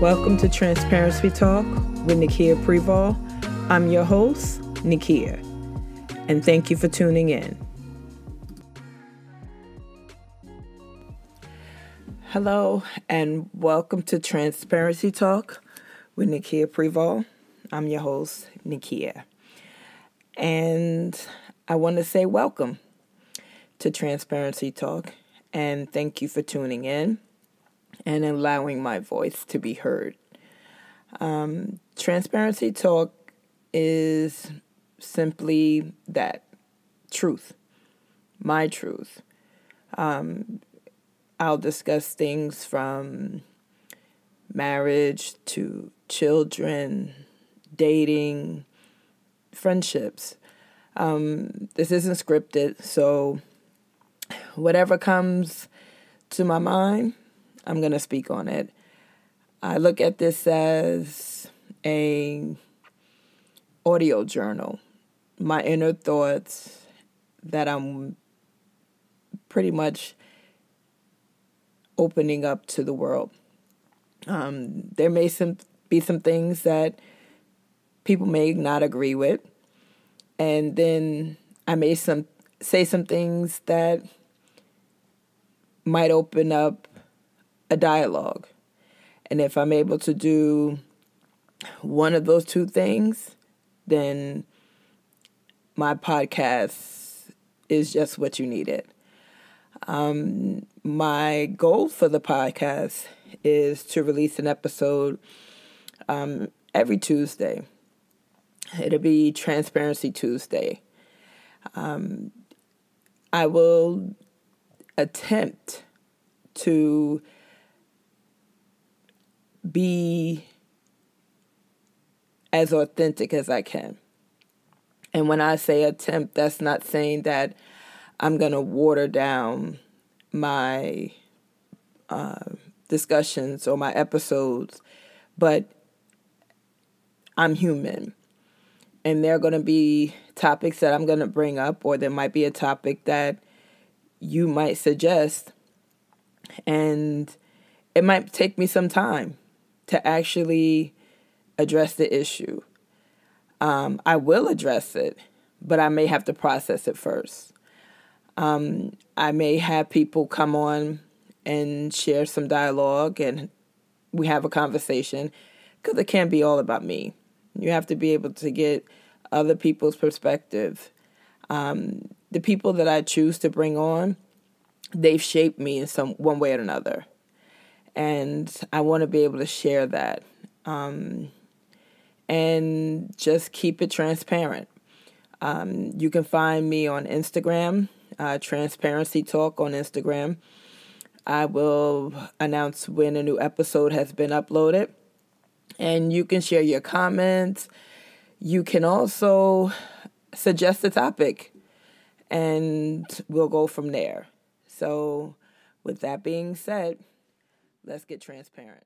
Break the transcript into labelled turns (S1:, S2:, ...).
S1: Welcome to Transparency Talk with Nikia Preval. I'm your host, Nikia, and thank you for tuning in. Hello, and welcome to Transparency Talk with Nikia Preval. I'm your host, Nikia. And I want to say welcome to Transparency Talk and thank you for tuning in and allowing my voice to be heard. Um, transparency Talk is simply that truth, my truth. Um, I'll discuss things from marriage to children, dating, friendships. Um, this isn't scripted, so whatever comes to my mind, I'm going to speak on it. I look at this as a audio journal, my inner thoughts that I'm pretty much opening up to the world. Um, there may some, be some things that people may not agree with, and then I may some say some things that might open up a dialogue. And if I'm able to do one of those two things, then my podcast is just what you needed. Um, my goal for the podcast is to release an episode um, every Tuesday. It'll be Transparency Tuesday. Um, I will attempt to be as authentic as I can. And when I say attempt, that's not saying that I'm going to water down my uh, discussions or my episodes, but I'm human. And there are going to be topics that I'm going to bring up, or there might be a topic that you might suggest. And it might take me some time to actually address the issue. Um, I will address it, but I may have to process it first. Um, I may have people come on and share some dialogue and we have a conversation because it can't be all about me. You have to be able to get other people's perspective. Um, the people that I choose to bring on, they've shaped me in some one way or another, and I want to be able to share that, um, and just keep it transparent. Um, you can find me on Instagram, uh, Transparency Talk on Instagram. I will announce when a new episode has been uploaded, and you can share your comments. You can also suggest a topic, and we'll go from there. So, with that being said, let's get transparent.